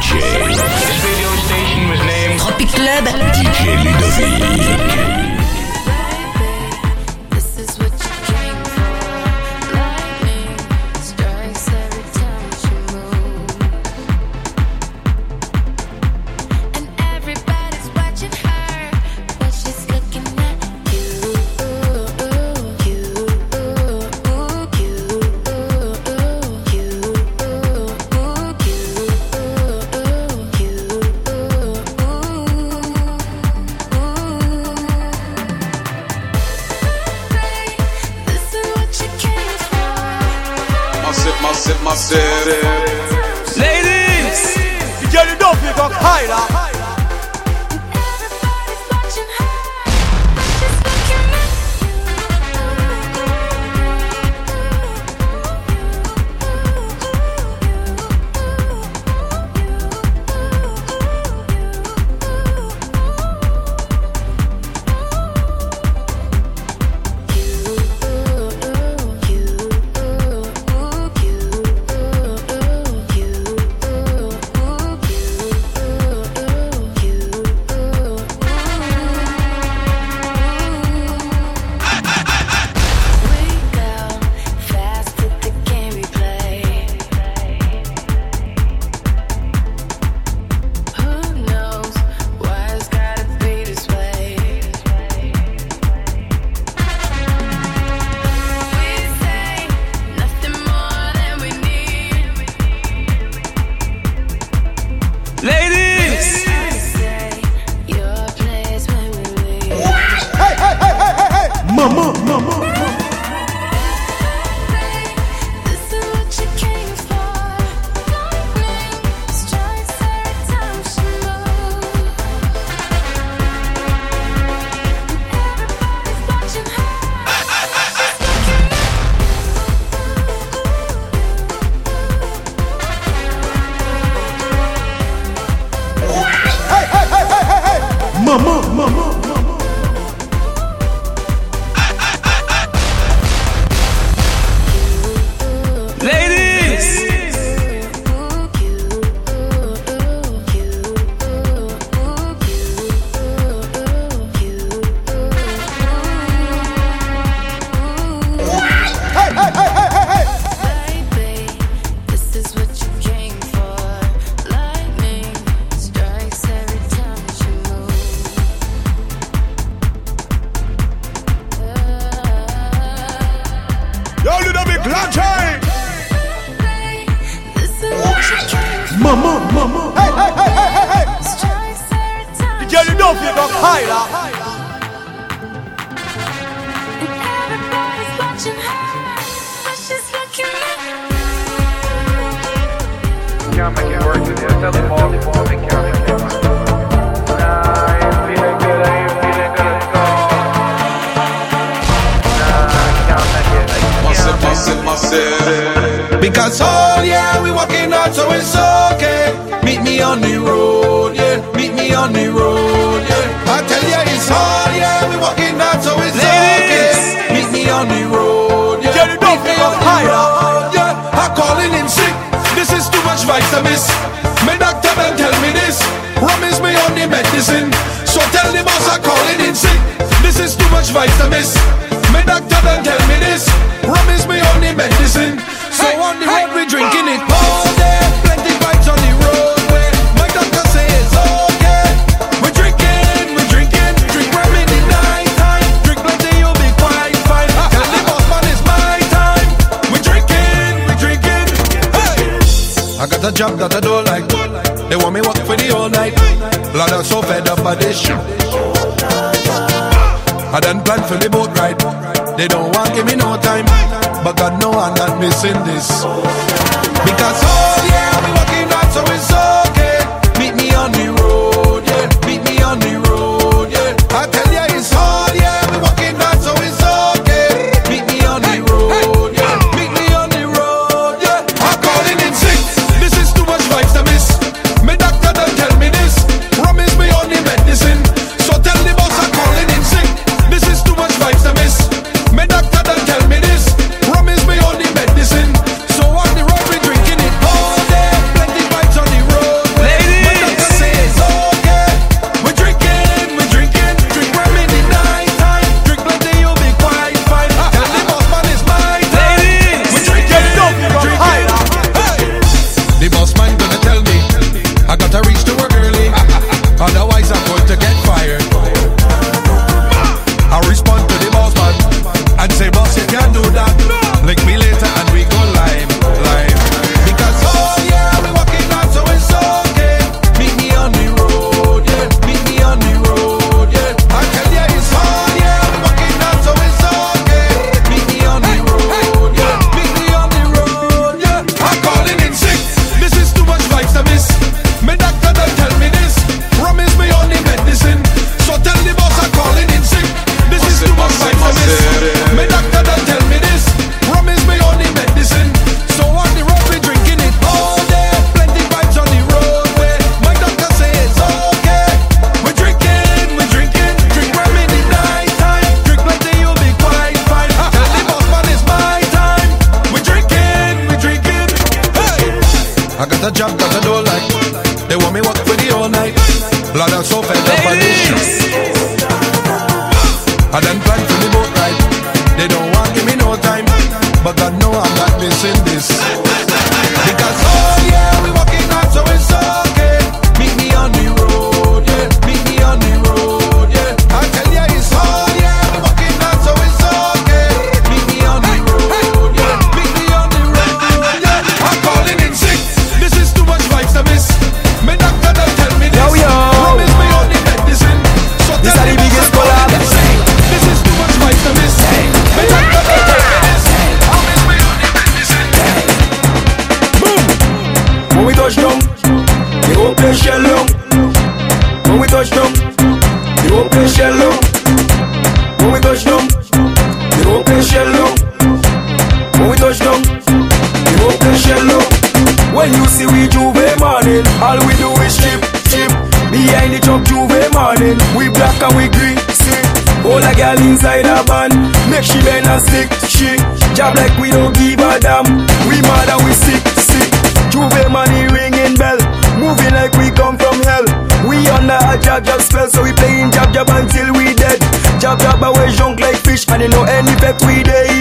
DJ. This radio station was named Tropic Club. DJ Ludovic. This is what you came for. Strikes every time The girl you don't but she's looking at Can't make it work with you. Tell them all, all they can't. Because oh yeah, we walking out, so it's okay. Meet me on the road, yeah. Meet me on the road, yeah. I tell ya it's all yeah, we walking out, so it's okay. Meet me on the road, yeah. You don't Meet me on the higher. road, yeah. I'm calling in sick. This is too much vitamins. My doctor done tell me this. Rum is me on the medicine. So tell the boss I'm calling in sick. This is too much vitamins. My doctor done tell me this. Rum is me on the medicine. So on the road we drinking it all day. Plenty vibes on the roadway. My doctor say it's okay. We're drinking, we're drinking. Drink rum in the night time. Drink plenty, you'll be quite fine. Tell the boss man it's my time. We're drinking, we're drinking. Hey. I got a job that I don't like. They want me work for the whole night. Blood, I'm so fed up by this shit. I done plan for the boat ride. They don't want give me no time. But God know I'm not missing this. Because oh yeah, we walking out so it's okay. Meet me on the road, Blood and so and touch down, the whole place shell down. When we touch down, the whole place shell down. When you see we J'ouvert morning, all we do is chip, chip. Behind the truck J'ouvert morning, we black and we green, see. All a girl inside a van, make she bend and stick, she. Job like we don't give a damn. We mad and we sick, sick. Juve money ringing bell, moving like we come from hell. We under a jab jab spell, so we playing jab jab until we dead. Jab jab away no, any back we day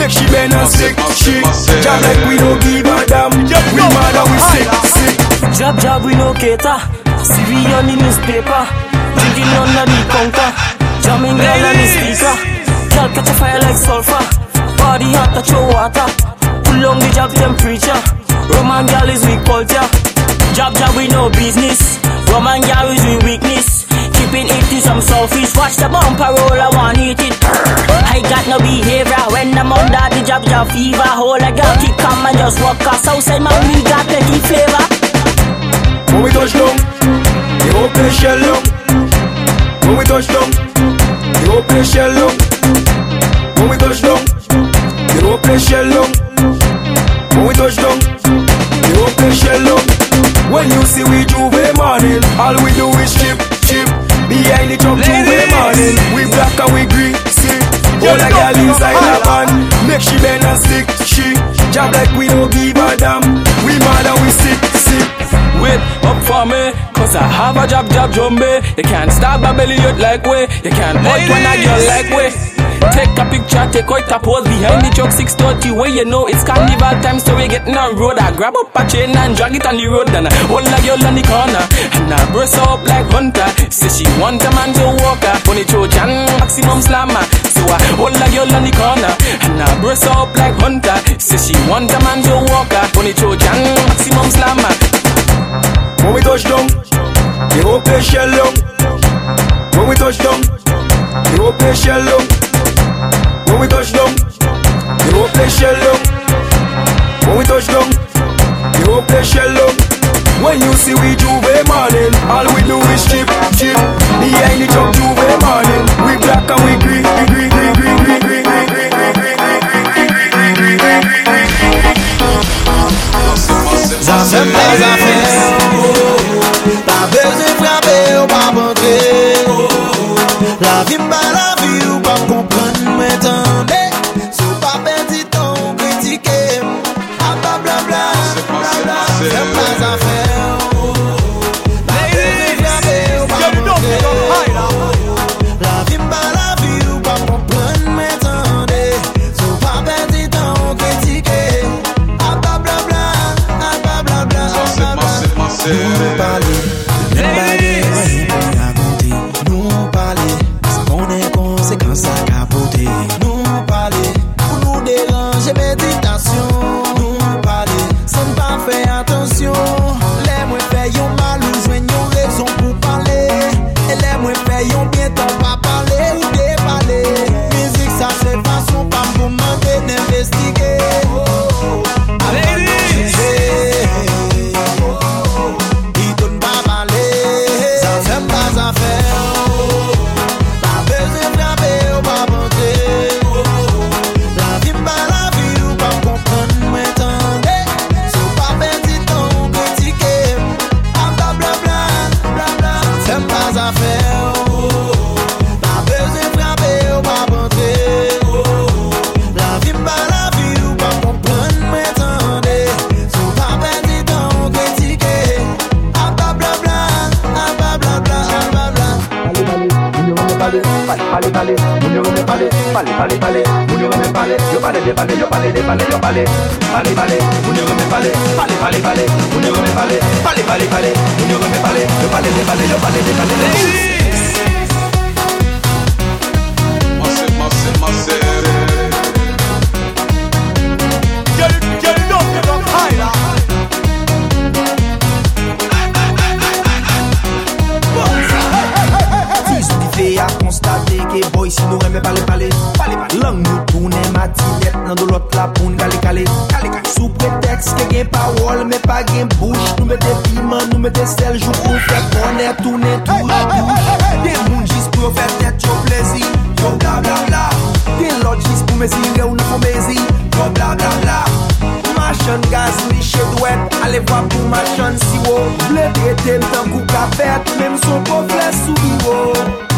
make she bend and stick, she. Jam like we don't give a damn. We mad and we sick, sick. Job job we no cater. See we on the newspaper. Drinking under the counter. Jamming girl on the speaker. Girl catch a fire like sulfur. Body hot touch your water. Pull on the job temperature. Roman girl is weak culture. Job job we no business. Roman girl is we weakness. Keeping it to some selfish. Watch the bumper roll, I want hit it. I got no behavior when I'm under the job job fever. Hold a girl keep calm and just walk us outside man we got plenty flavor. When we touch down, the whole place shell down. When we touch down, the whole place shell down. When we touch down, the whole place shell down. When we touch down, the whole place shell down. When you see we make she bend and stick, she. Job like we don't give a damn. We mad and we sick, sick. Wait up for me, cause I have a job, job, jumbe. You can't stop a belly out like way. You can't out when a girl like way. Take a picture, take out a pose behind the truck 630 where you know it's carnival time, so we getting on road. I grab up a chain and drag it on the road, and I hold a girl on the corner, and I her up like hunter. Say she want a man to walk her, funny Trojan, maximum slammer. So I hold a girl on the corner, and I her up like hunter. Say she want a man to walk her, funny Trojan, maximum slammer. When we touch down, the whole place shell down. When we touch down, the whole place shell down. Place shell down. When we touch down, the whole place shell down. When you see we J'ouvert morning, all we do Massive, massive, massive. Girl, girl, don't get up high now. Ti sou ki fe a konstate ke boy si nou reme pale pale Lang nou toune matinet nan do lot la poun gale kale Sou preteks ke gen parol me pa gen bouch Nou mette piman, nou mette sel, jou pou fè konè toune tou la douche Gen moun jis pou fè tèt yo plezi, yo bla bla bla. Gen lot jis pou mezi, gen ou nou pou mezi, yo bla bla bla. Machan gaz li chedwet, ale vwa pou machan si wo Ble drete mtan kou kapet, mem son pou fles sou iwo